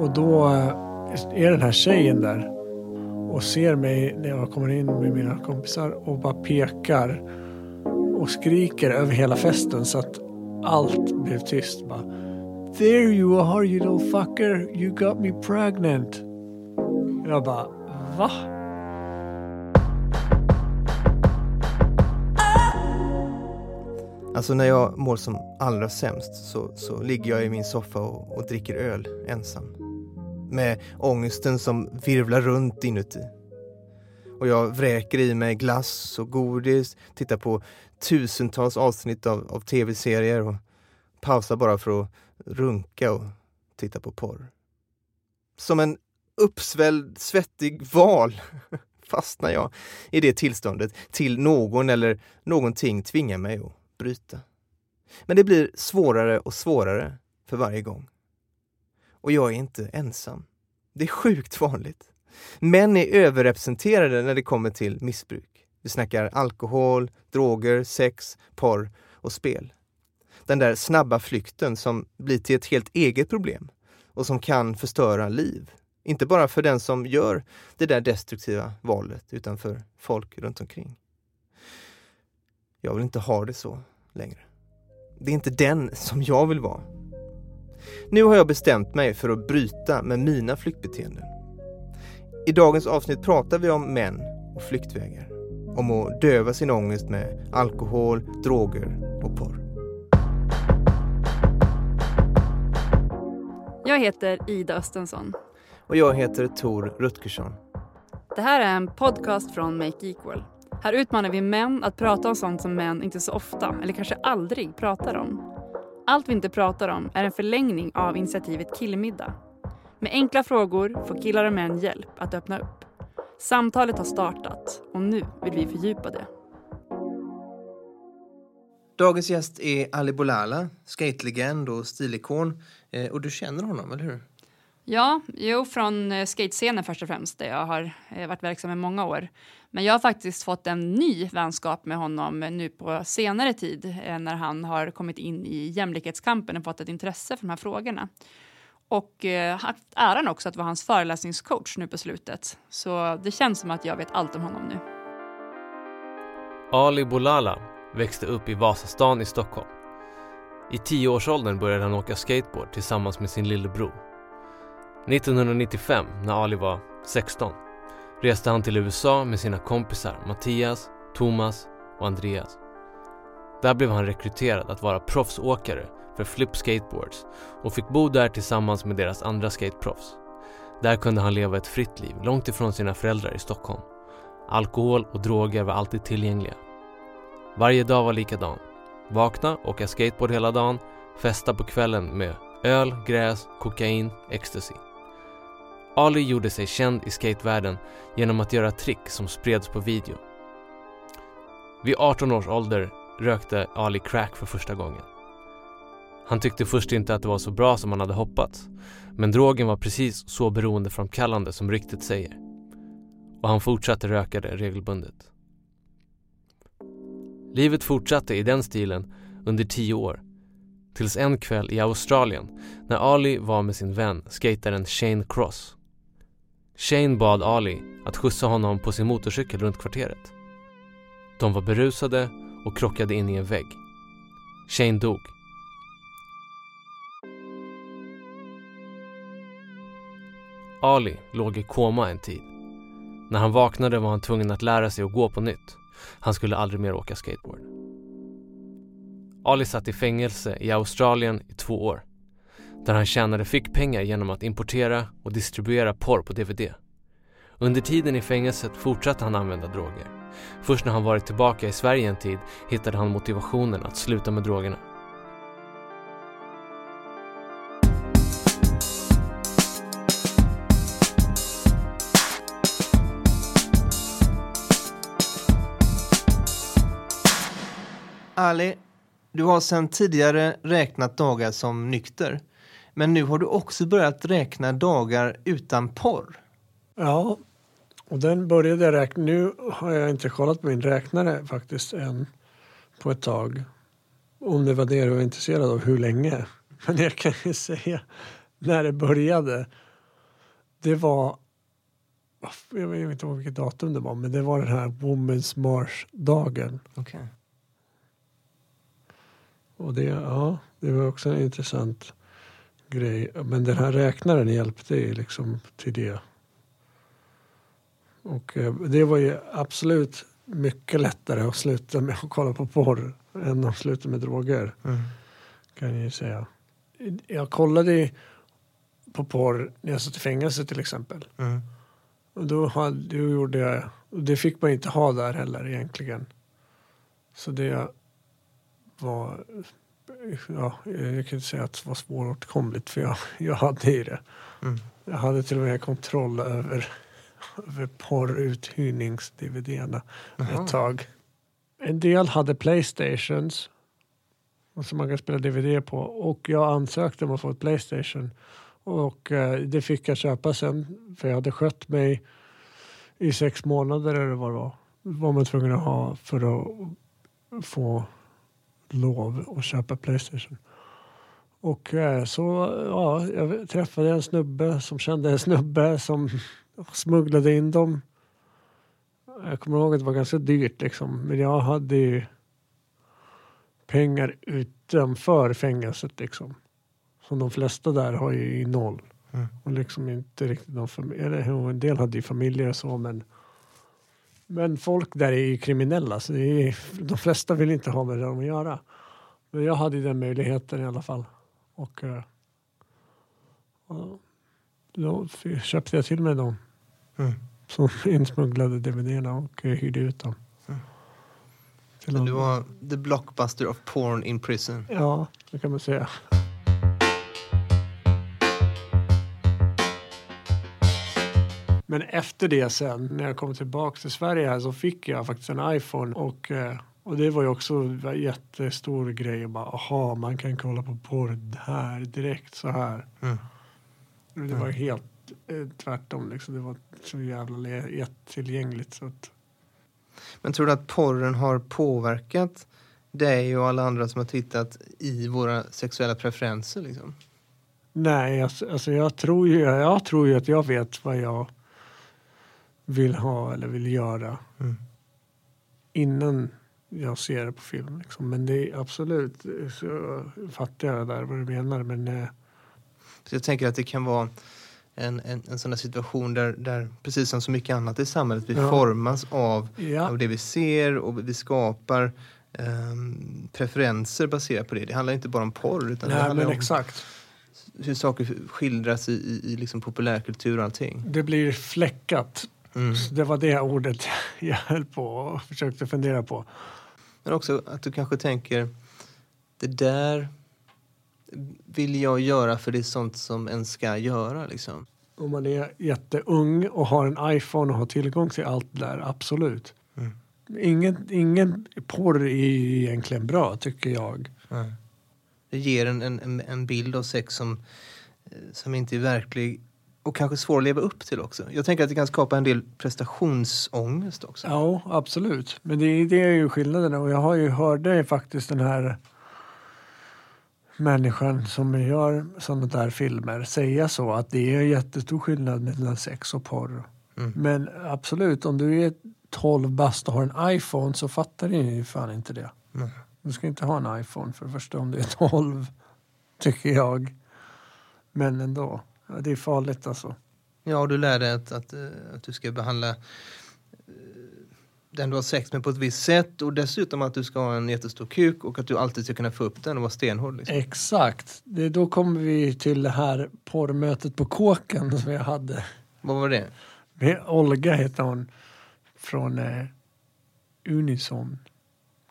Och då eh, är den här tjejen där och ser mig när jag kommer in med mina kompisar och bara pekar och skriker över hela festen så att allt blev tyst. Bara, There you are you little fucker, you got me pregnant. Jag bara, va? Alltså när jag mår som allra sämst så, så ligger jag i min soffa och, och dricker öl ensam. Med ångesten som virvlar runt inuti. Och jag vräker i mig glass och godis, tittar på tusentals avsnitt av, av tv-serier och pausar bara för att runka och titta på porr. Som en uppsvälld, svettig val fastnar jag i det tillståndet till någon eller någonting tvingar mig att bryta. Men det blir svårare och svårare för varje gång. Och jag är inte ensam. Det är sjukt vanligt. Män är överrepresenterade när det kommer till missbruk. Vi snackar alkohol, droger, sex, porr och spel. Den där snabba flykten som blir till ett helt eget problem och som kan förstöra liv. Inte bara för den som gör det där destruktiva valet, utan för folk runt omkring. Jag vill inte ha det så längre. Det är inte den som jag vill vara. Nu har jag bestämt mig för att bryta med mina flyktbeteenden. I dagens avsnitt pratar vi om män och flyktvägar. Om att döva sin ångest med alkohol, droger och porr. Jag heter Ida Östensson. Och jag heter Tor Rutgersson. Det här är en podcast från Make Equal. Här utmanar vi män att prata om sånt som män inte så ofta, eller kanske aldrig, pratar om. Allt vi inte pratar om är en förlängning av initiativet Killmiddag. Med enkla frågor får killar och män hjälp att öppna upp. Samtalet har startat och nu vill vi fördjupa det. Dagens gäst är Ali Bolala, skatelegend och stilikon. Eh, och du känner honom, eller hur? Ja, jo, från eh, skatescenen först och främst där jag har eh, varit verksam i många år. Men jag har faktiskt fått en ny vänskap med honom nu på senare tid eh, när han har kommit in i jämlikhetskampen och fått ett intresse för de här frågorna. Och eh, haft äran också att vara hans föreläsningscoach nu på slutet. Så det känns som att jag vet allt om honom nu. Ali Bolala växte upp i Vasastan i Stockholm. I tioårsåldern började han åka skateboard tillsammans med sin lillebror. 1995, när Ali var 16, reste han till USA med sina kompisar Mattias, Thomas och Andreas. Där blev han rekryterad att vara proffsåkare för Flip Skateboards och fick bo där tillsammans med deras andra skateproffs. Där kunde han leva ett fritt liv långt ifrån sina föräldrar i Stockholm. Alkohol och droger var alltid tillgängliga. Varje dag var likadan. Vakna, åka skateboard hela dagen, festa på kvällen med öl, gräs, kokain, ecstasy. Ali gjorde sig känd i skatevärlden genom att göra trick som spreds på video. Vid 18 års ålder rökte Ali crack för första gången. Han tyckte först inte att det var så bra som han hade hoppats. Men drogen var precis så beroendeframkallande som ryktet säger. Och han fortsatte röka det regelbundet. Livet fortsatte i den stilen under tio år. Tills en kväll i Australien när Ali var med sin vän, skataren Shane Cross. Shane bad Ali att skjutsa honom på sin motorcykel runt kvarteret. De var berusade och krockade in i en vägg. Shane dog. Ali låg i koma en tid. När han vaknade var han tvungen att lära sig att gå på nytt. Han skulle aldrig mer åka skateboard. Ali satt i fängelse i Australien i två år. Där han tjänade fickpengar genom att importera och distribuera porr på DVD. Under tiden i fängelset fortsatte han använda droger. Först när han varit tillbaka i Sverige en tid hittade han motivationen att sluta med drogerna. Ali, du har sedan tidigare räknat dagar som nykter. Men nu har du också börjat räkna dagar utan porr. Ja, och den började jag räkna. Nu har jag inte kollat min räknare faktiskt än på ett tag. Om det var det du var intresserad av, hur länge. Men jag kan ju säga när det började. Det var, jag vet inte vilket datum det var, men det var den här Women's March-dagen. Okay. Och det, ja, det var också intressant grej. Men den här räknaren hjälpte ju liksom till det. Och eh, det var ju absolut mycket lättare att sluta med att kolla på porr än att sluta med droger. Mm. Kan jag ju säga. Jag kollade på porr när jag satt i fängelse till exempel. Mm. Och då, hade, då gjorde jag, och det fick man inte ha där heller egentligen. Så det var, ja, jag kan inte säga att det var svåråtkomligt för jag, jag hade ju det. Mm. Jag hade till och med kontroll över, över porruthyrnings-DVD-erna ett tag. En del hade Playstations som man kan spela DVD på och jag ansökte om att få ett Playstation och eh, det fick jag köpa sen för jag hade skött mig i sex månader eller vad det var. var man tvungen att ha för att få lov att köpa Playstation. Och eh, så ja, jag träffade en snubbe som kände en snubbe som smugglade in dem. Jag kommer ihåg att det var ganska dyrt liksom, men jag hade ju pengar utanför fängelset liksom. Som de flesta där har ju i noll. Mm. Och liksom inte riktigt någon familj. En del hade ju familjer och så men men folk där är ju kriminella så är, de flesta vill inte ha med dem att göra. Men jag hade den möjligheten i alla fall. Och, eh, och då köpte jag till mig dem Mm. som insmugglade DVD-erna och eh, hyrde ut dem. Mm. Så du var the blockbuster of porn in prison. Ja, det kan man säga. Men efter det sen, när jag kom tillbaka till Sverige här så fick jag faktiskt en iPhone och, eh, och det var ju också en jättestor grej. Bara, aha, man kan kolla på porr här direkt så här. Mm. Det var helt eh, tvärtom liksom. Det var så jävla jättetillgängligt så att Men tror du att porren har påverkat dig och alla andra som har tittat i våra sexuella preferenser? Liksom? Nej, alltså, alltså jag, tror ju, jag tror ju att jag vet vad jag vill ha eller vill göra Mm. innan jag ser det på film. Liksom. Men det är absolut så fattar jag där vad du menar. Men eh, Så jag tänker att det kan vara en, en, en sån där situation där, där, precis som så mycket annat i samhället, vi Ja. formas av, ja, av det vi ser och vi skapar ehm, preferenser baserat på det. Det handlar inte bara om porr utan det nej, handlar men om exakt. hur saker skildras i, i, i liksom populärkultur och allting. Det blir fläckat. Mm. Det var det ordet jag höll på och försökte fundera på. Men också att du kanske tänker, det där vill jag göra för det är sånt som en ska göra. Liksom. Om man är jätteung och har en iPhone och har tillgång till allt det där, absolut. Mm. Ingen, ingen porr är egentligen bra, tycker jag. Det ger en, en, en- en bild av sex som, eh, som inte är verklig och kanske svår att leva upp till också. Jag tänker att det kan skapa en del prestationsångest också. Ja, absolut. Men det, är- det är ju skillnaden. Och jag har ju hörde faktiskt den här människan som gör sådana där filmer säga så att det är jättestor skillnad mellan sex och porr. Mm. Men absolut, om du är 12 bast och har en iPhone så fattar du ju fan inte det. Nej. Du ska inte ha en iPhone för det första om det är 12. Tycker jag. Men ändå. Ja, det är farligt alltså. Ja, du lär dig att, att, eh, att du ska behandla eh, den du har sex med på ett visst sätt och dessutom att du ska ha en jättestor kuk och att du alltid ska kunna få upp den och vara stenhård. Liksom. Exakt. Det, då kommer vi till det här porrmötet på kåken som jag hade. Vad var det? Med Olga heter hon. Från eh, Unison.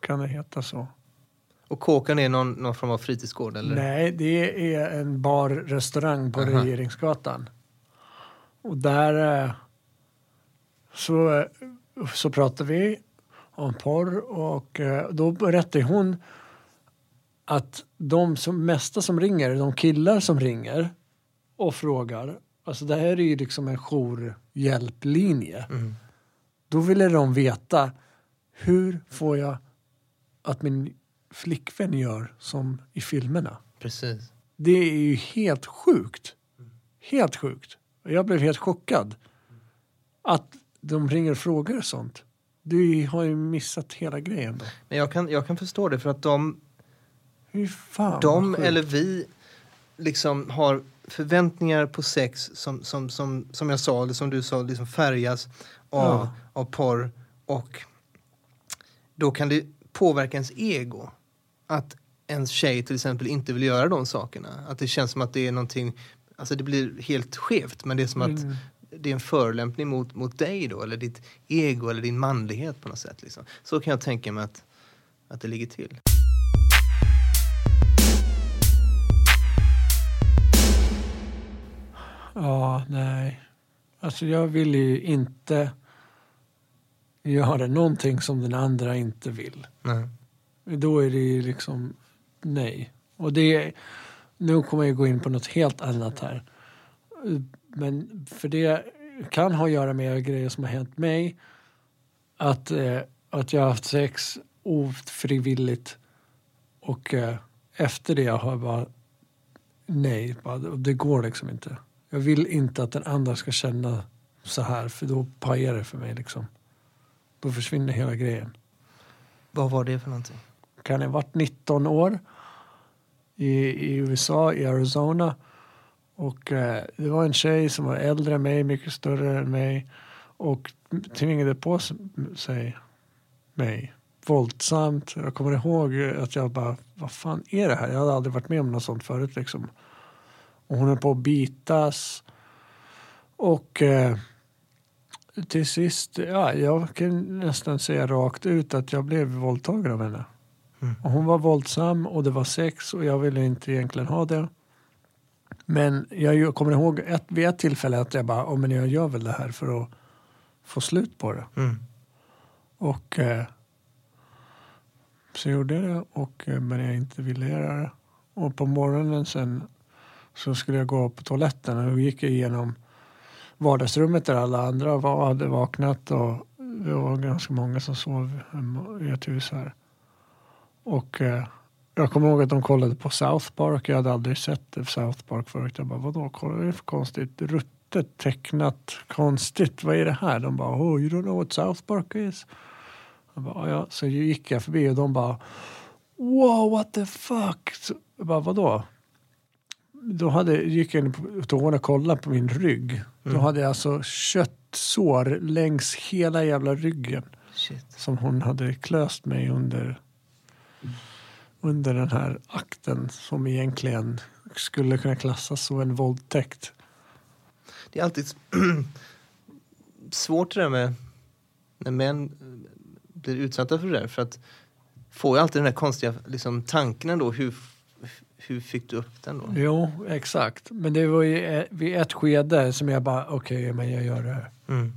Kan det heta så? Och kåken är någon, någon form av fritidsgård? Eller? Nej, det är en bar-restaurang på Aha. Regeringsgatan. Och där eh, så, eh, så pratar vi om porr och eh, då berättar hon att de som, mesta som ringer, de killar som ringer och frågar, alltså det här är ju liksom en jourhjälplinje. Mm. Då ville de veta hur får jag att min flickvän gör som i filmerna. Precis. Det är ju helt sjukt. Helt sjukt. Och Jag blev helt chockad. Att de ringer och frågar sånt. Du har ju missat hela grejen då. Men jag kan, jag kan förstå det för att de, Fy fan de sjukt. eller vi liksom har förväntningar på sex som, som, som, som jag sa, eller som du sa, liksom färgas av, Ja. av porr och då kan det påverka ens ego. Att ens tjej till exempel inte vill göra de sakerna. Att det känns som att det är någonting, alltså det blir helt skevt men det är som att Mm. det är en förolämpning mot, mot dig då, eller ditt ego eller din manlighet på något sätt. Liksom. Så kan jag tänka mig att, att det ligger till. Ja, nej. Alltså jag vill ju inte göra någonting som den andra inte vill. Nej. Då är det ju liksom nej. Och det nu kommer jag gå in på något helt annat här. Men för det kan ha att göra med grejer som har hänt mig. Att, eh, att jag har haft sex ofrivilligt och eh, efter det har jag bara nej, bara, det går liksom inte. Jag vill inte att den andra ska känna så här för då pajar det för mig liksom. Då försvinner hela grejen Vad var det för någonting? Kan ha varit 19 år i, i USA, i Arizona. Och eh, det var en tjej som var äldre än mig, mycket större än mig och tvingade på sig mig våldsamt. Jag kommer ihåg att jag bara, vad fan är det här? Jag hade aldrig varit med om något sånt förut liksom. Och hon höll på att bitas. Och eh, till sist, ja, jag kan nästan säga rakt ut att jag blev våldtagen av henne. Mm. Och hon var våldsam och det var sex och jag ville inte egentligen ha det. Men jag kommer ihåg ett, vid ett tillfälle att jag bara, oh, men jag gör väl det här för att få slut på det. Mm. Och eh, så gjorde jag det, och, eh, men jag inte ville göra det. Och på morgonen sen så skulle jag gå på toaletten och då gick jag igenom vardagsrummet där alla andra var, hade vaknat och det var ganska många som sov i ett hus här. Och eh, jag kommer ihåg att de kollade på South Park. Jag hade aldrig sett South Park förut. Jag bara, vadå, vad är det för konstigt? Ruttet, tecknat, konstigt. Vad är det här? De bara, oh, you don't know what South Park is? Jag bara, ja. Så gick jag förbi och de bara, wow, what the fuck? Så jag bara, vadå? Då hade, gick jag in på toan och kollade på min rygg. Då Mm. hade jag alltså köttsår längs hela jävla ryggen Shit. som hon hade klöst mig under, under den här akten som egentligen skulle kunna klassas som en våldtäkt. Det är alltid svårt det där med när män eh, blir utsatta för det där. För att får jag alltid den här konstiga liksom, tanken ändå. Hur, hur fick du upp den då? Jo, exakt. Men det var ju eh, vid ett skede som jag bara, okej, men jag gör det här. Mm.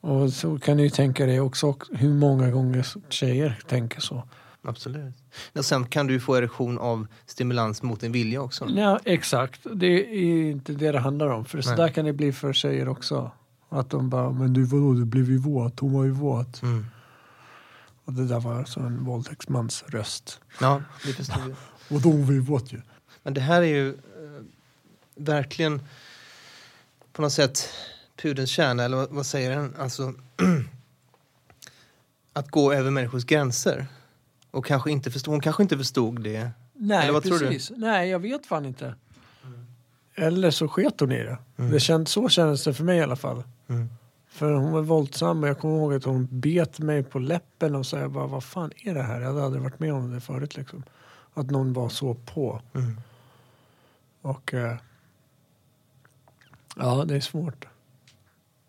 Och så kan du ju tänka dig också hur många gånger tjejer tänker så. Absolut. Och sen kan du få erektion av stimulans mot din vilja också. Ja, exakt. Det är inte det det handlar om. För så Nej. där kan det bli för tjejer också. Att de bara, men du vadå, du blev ju våt, hon var ju våt. Mm. Och det där var alltså en våldtäktsmans röst. Ja, det förstår vi. Och de var ju våt ju. Men det här är ju eh, verkligen på något sätt pudelns kärna, eller vad, vad säger den? Alltså att gå över människors gränser. Och kanske inte förstod, hon kanske inte förstod det. Nej, Eller vad tror du? precis. Nej, jag vet fan inte. Eller så sket hon i det. Mm. det känd, så kändes det för mig i alla fall. Mm. För hon var våldsam och jag kommer ihåg att hon bet mig på läppen och sa jag bara vad fan är det här? Jag hade aldrig varit med om det förut liksom. Att någon var så på. Mm. Och eh, ja, det är svårt.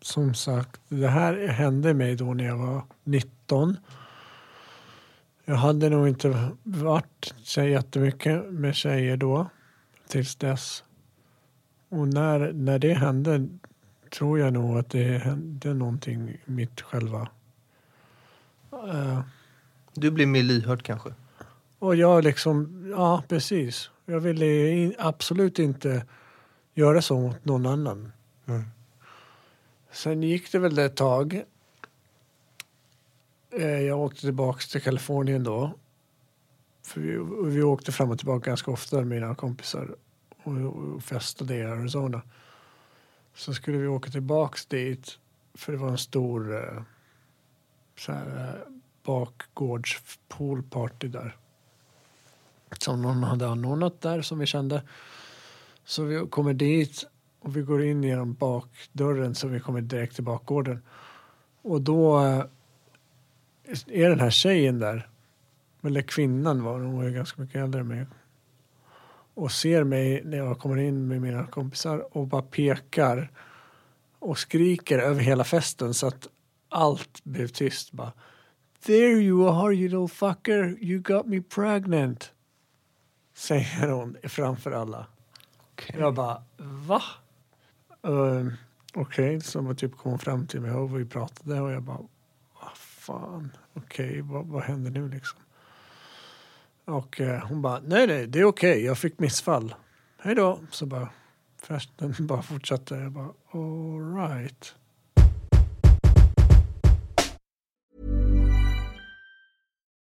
Som sagt, det här hände mig då när jag var 19. Jag hade nog inte varit så jättemycket med tjejer då tills dess. Och när, när det hände tror jag nog att det hände någonting mitt själva. Eh, Du blir mer lyhörd kanske? och jag liksom, ja precis. Jag ville in, absolut inte göra så mot någon annan. Mm. Sen gick det väl ett tag. Eh, jag åkte tillbaka till Kalifornien då. För vi, vi åkte fram och tillbaka ganska ofta, mina kompisar. Och, och festade i Arizona. Så skulle vi åka tillbaka dit. För det var en stor eh, så här, eh, bakgårds poolparty där. Som någon hade anordnat där som vi kände. Så vi kommer dit och vi går in genom bakdörren så vi kommer direkt till bakgården. Och då är den här tjejen där, eller kvinnan var hon var ju ganska mycket äldre än mig. Och ser mig när jag kommer in med mina kompisar och bara pekar och skriker över hela festen så att allt blev tyst. Bara, There you are you little fucker, you got me pregnant. Säger hon framför alla. Jag bara, va? Uh, Okej, så var typ kom fram till mig och vi pratade och jag bara, fan, okej, vad, vad händer nu liksom? Och eh, hon bara, nej nej, det är okej, jag fick missfall. Hej då. Så bara, festen bara fortsatte. Jag bara, all right.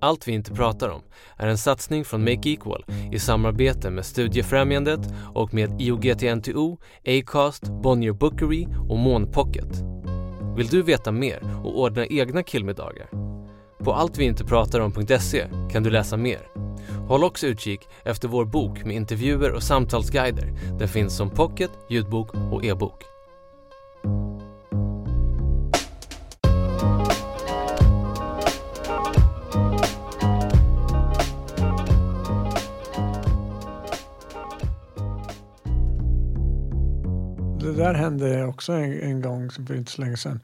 Allt vi inte pratar om är en satsning från Make Equal i samarbete med Studiefrämjandet och med IOGT-NTO, Acast, Bonnier Bookery och Månpocket. Vill du veta mer och ordna egna killmiddagar? På alltviintepratarom.se kan du läsa mer. Håll också utkik efter vår bok med intervjuer och samtalsguider. Den finns som pocket, ljudbok och e-bok. Där hände också en, en gång för inte så länge sedan.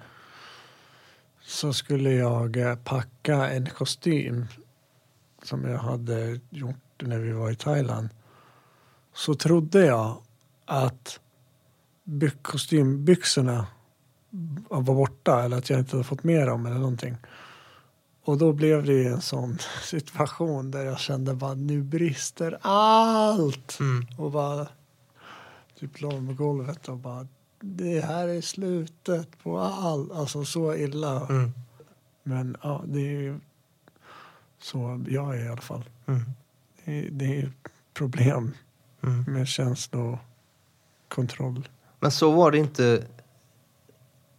Så skulle jag eh, packa en kostym som jag hade gjort när vi var i Thailand. Så trodde jag att by- kostymbyxorna var borta eller att jag inte hade fått med dem eller någonting. Och då blev det en sån situation där jag kände bara nu brister allt. Mm. Och bara typ la mig på golvet och bara det här är slutet på allt. Alltså så illa. Mm. Men ja, det är ju så jag är i alla fall. Mm. Det är, det är problem Mm. med känslokontroll. Men så var det inte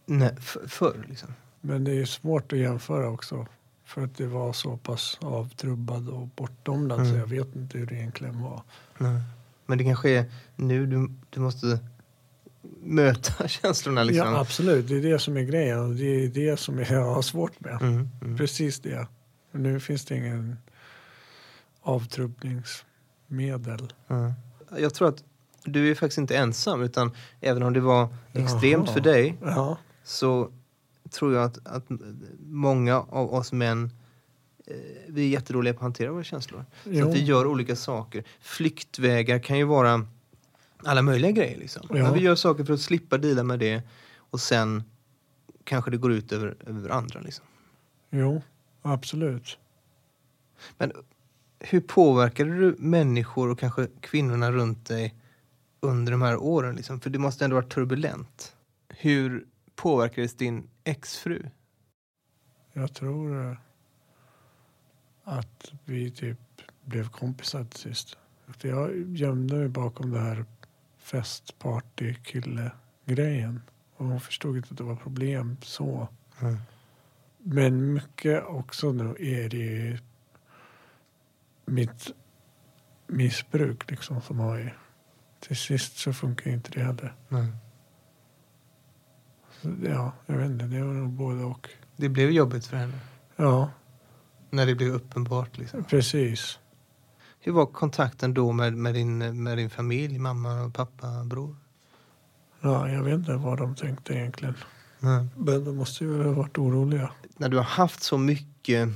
nej, f- förr liksom. Men det är svårt att jämföra också. För att det var så pass avtrubbad och bortdomnad så Mm. jag vet inte hur det egentligen var. Nej. Men det kanske är nu du, du måste möta känslorna liksom. Ja absolut, det är det som är grejen och det är det som jag har svårt med. Mm, mm. Precis det. Nu finns det ingen avtrubbningsmedel. Ja. Jag tror att du är faktiskt inte ensam utan även om det var extremt Jaha. för dig Ja, så tror jag att, att många av oss män vi är jättedåliga på att hantera våra känslor. Så jo. att vi gör olika saker. Flyktvägar kan ju vara alla möjliga grejer. Liksom. Ja. Men vi gör saker för att slippa dela med det och sen kanske det går ut över, över andra. Liksom. jo, absolut. Men hur påverkade du människor och kanske kvinnorna runt dig under de här åren? Liksom? För det måste ändå varit turbulent. Hur påverkades din exfru? Jag tror eh, att vi typ blev kompisar till sist. Jag gömde mig bakom det här festparty-kille-grejen. Och hon förstod inte att det var problem så. Mm. Men mycket också nu är det ju mitt missbruk liksom som har ju... Till sist så funkar inte det heller. Nej. Så, ja, jag vet inte. Det var nog både och. Det blev jobbigt för henne Ja, när det blev uppenbart. Liksom. precis. Hur var kontakten då med, med, din, med din familj, mamma, och pappa, bror? Ja, jag vet inte vad de tänkte egentligen. Nej. Men de måste ju ha varit oroliga. När du har haft så mycket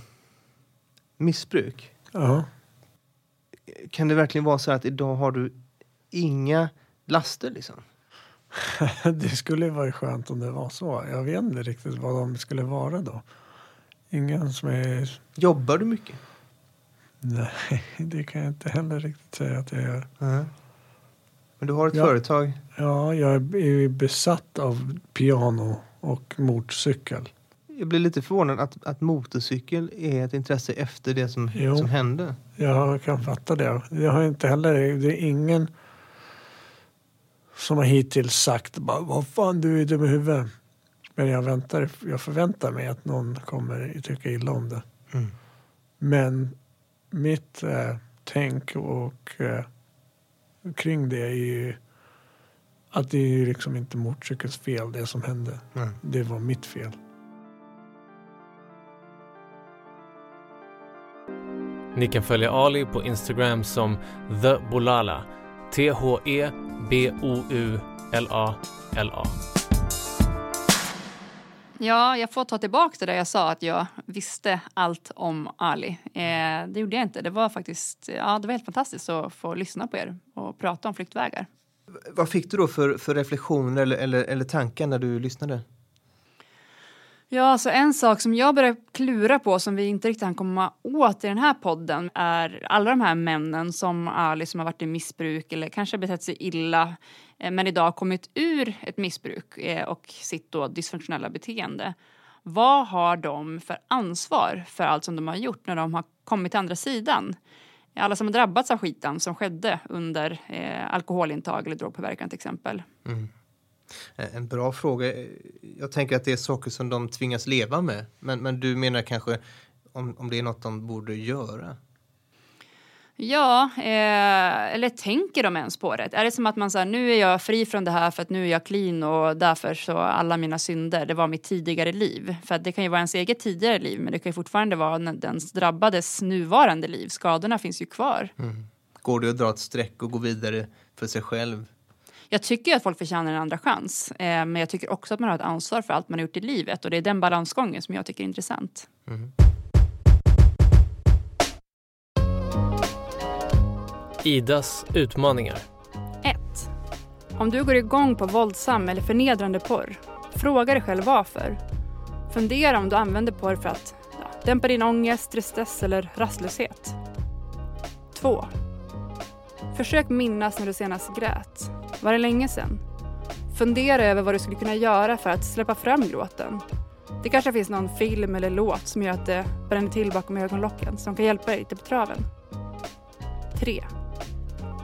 missbruk, Ja, kan det verkligen vara så att idag har du inga laster? Liksom? det skulle vara skönt om det var så. Jag vet inte riktigt vad de skulle vara då. Ingen som är... Jobbar du mycket? Nej, det kan jag inte heller riktigt säga att jag gör. Nej. Men du har ett Ja. företag? Ja, jag är besatt av piano och motorcykel. Jag blir lite förvånad att, att motorcykel är ett intresse efter det som, Jo. som hände. Jag kan fatta det. Jag har inte heller... Det är ingen som har hittills sagt bara, vad fan du är dum i huvudet. Men jag, väntar, jag förväntar mig att någon kommer tycka illa om det. Mm. Men mitt eh, tänk och eh, kring det är ju att det är liksom inte motorcykelns fel det som hände. Nej. Det var mitt fel. Ni kan följa Ali på Instagram som The Bolala. E T-H-E-B-O-U-L-A-L-A. Ja, jag får ta tillbaka det där jag sa att jag visste allt om Ali. Eh, det gjorde jag inte. Det var faktiskt ja, det var helt fantastiskt att få lyssna på er och prata om flyktvägar. Vad fick du då för, för reflektioner eller, eller, eller tankar när du lyssnade? Ja, så en sak som jag börjar klura på som vi inte riktigt kan komma åt i den här podden är alla de här männen som Ali som har varit i missbruk eller kanske betett sig illa Eh, men idag kommit ur ett missbruk eh, och sitt då dysfunktionella beteende. Vad har de för ansvar för allt som de har gjort när de har kommit till andra sidan? Alla som har drabbats av skiten som skedde under eh, alkoholintag eller drogpåverkan till exempel. Mm. Eh, en bra fråga. Jag tänker att det är saker som de tvingas leva med. Men, men du menar kanske om, om det är något de borde göra? Ja, eh, eller tänker de ens på det? Är det som att man säger nu är jag fri från det här för att nu är jag clean och därför så alla mina synder, det var mitt tidigare liv. För det kan ju vara ens eget tidigare liv men det kan ju fortfarande vara den drabbades nuvarande liv. Skadorna finns ju kvar. Går det att dra ett streck och gå vidare för sig själv? Jag tycker att folk förtjänar en andra chans. Eh, men jag tycker också att man har ett ansvar för allt man har gjort i livet och det är den balansgången som jag tycker är intressant. Idas utmaningar. 1. Om du går igång på våldsam eller förnedrande porr, fråga dig själv varför. Fundera om du använder porr för att ja, dämpa din ångest, tristess eller rastlöshet. 2. Försök minnas när du senast grät. Var det länge sedan? Fundera över vad du skulle kunna göra för att släppa fram gråten. Det Det kanske finns någon film eller låt som gör att det bränner till bakom ögonlocken som kan hjälpa dig lite på traven. 3.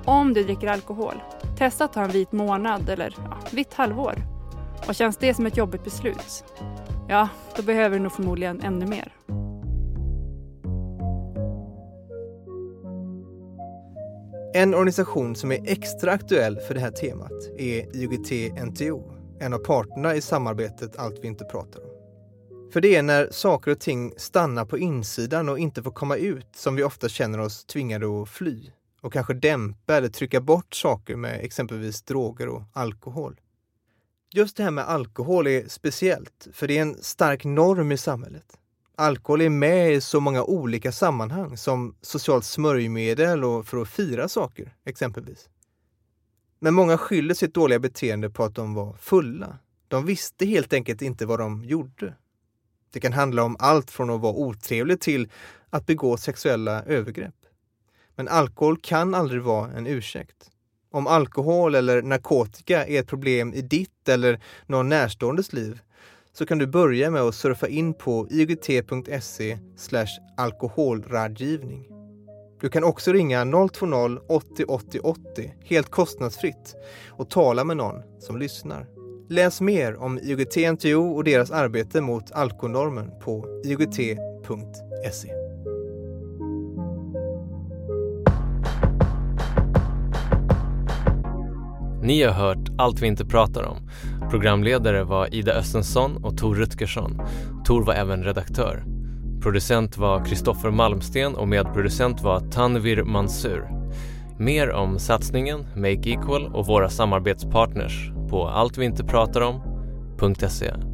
Om du dricker alkohol, testa att ta en vit månad eller ja, vitt halvår. Och känns det som ett jobbigt beslut? Ja, då behöver du nog förmodligen ännu mer. En organisation som är extra aktuell för det här temat är IOGT-NTO, en av parterna i samarbetet Allt vi inte pratar om. För det är när saker och ting stannar på insidan och inte får komma ut som vi ofta känner oss tvingade att fly och kanske dämpa eller trycka bort saker med exempelvis droger och alkohol. Just det här med alkohol är speciellt, för det är en stark norm i samhället. Alkohol är med i så många olika sammanhang som socialt smörjmedel och för att fira saker, exempelvis. Men många skyller sitt dåliga beteende på att de var fulla. De visste helt enkelt inte vad de gjorde. Det kan handla om allt från att vara otrevlig till att begå sexuella övergrepp. Men alkohol kan aldrig vara en ursäkt. Om alkohol eller narkotika är ett problem i ditt eller någon närståendes liv så kan du börja med att surfa in på igt.se alkoholradgivning. Du kan också ringa 020 80 80 80 helt kostnadsfritt och tala med någon som lyssnar. Läs mer om IOGT-NTO och deras arbete mot alkonormen på igt.se. Ni har hört Allt vi inte pratar om. Programledare var Ida Östensson och Tor Rutgersson. Tor var även redaktör. Producent var Kristoffer Malmsten och medproducent var Tanvir Mansur. Mer om satsningen Make Equal och våra samarbetspartners på alltviintepratarom.se.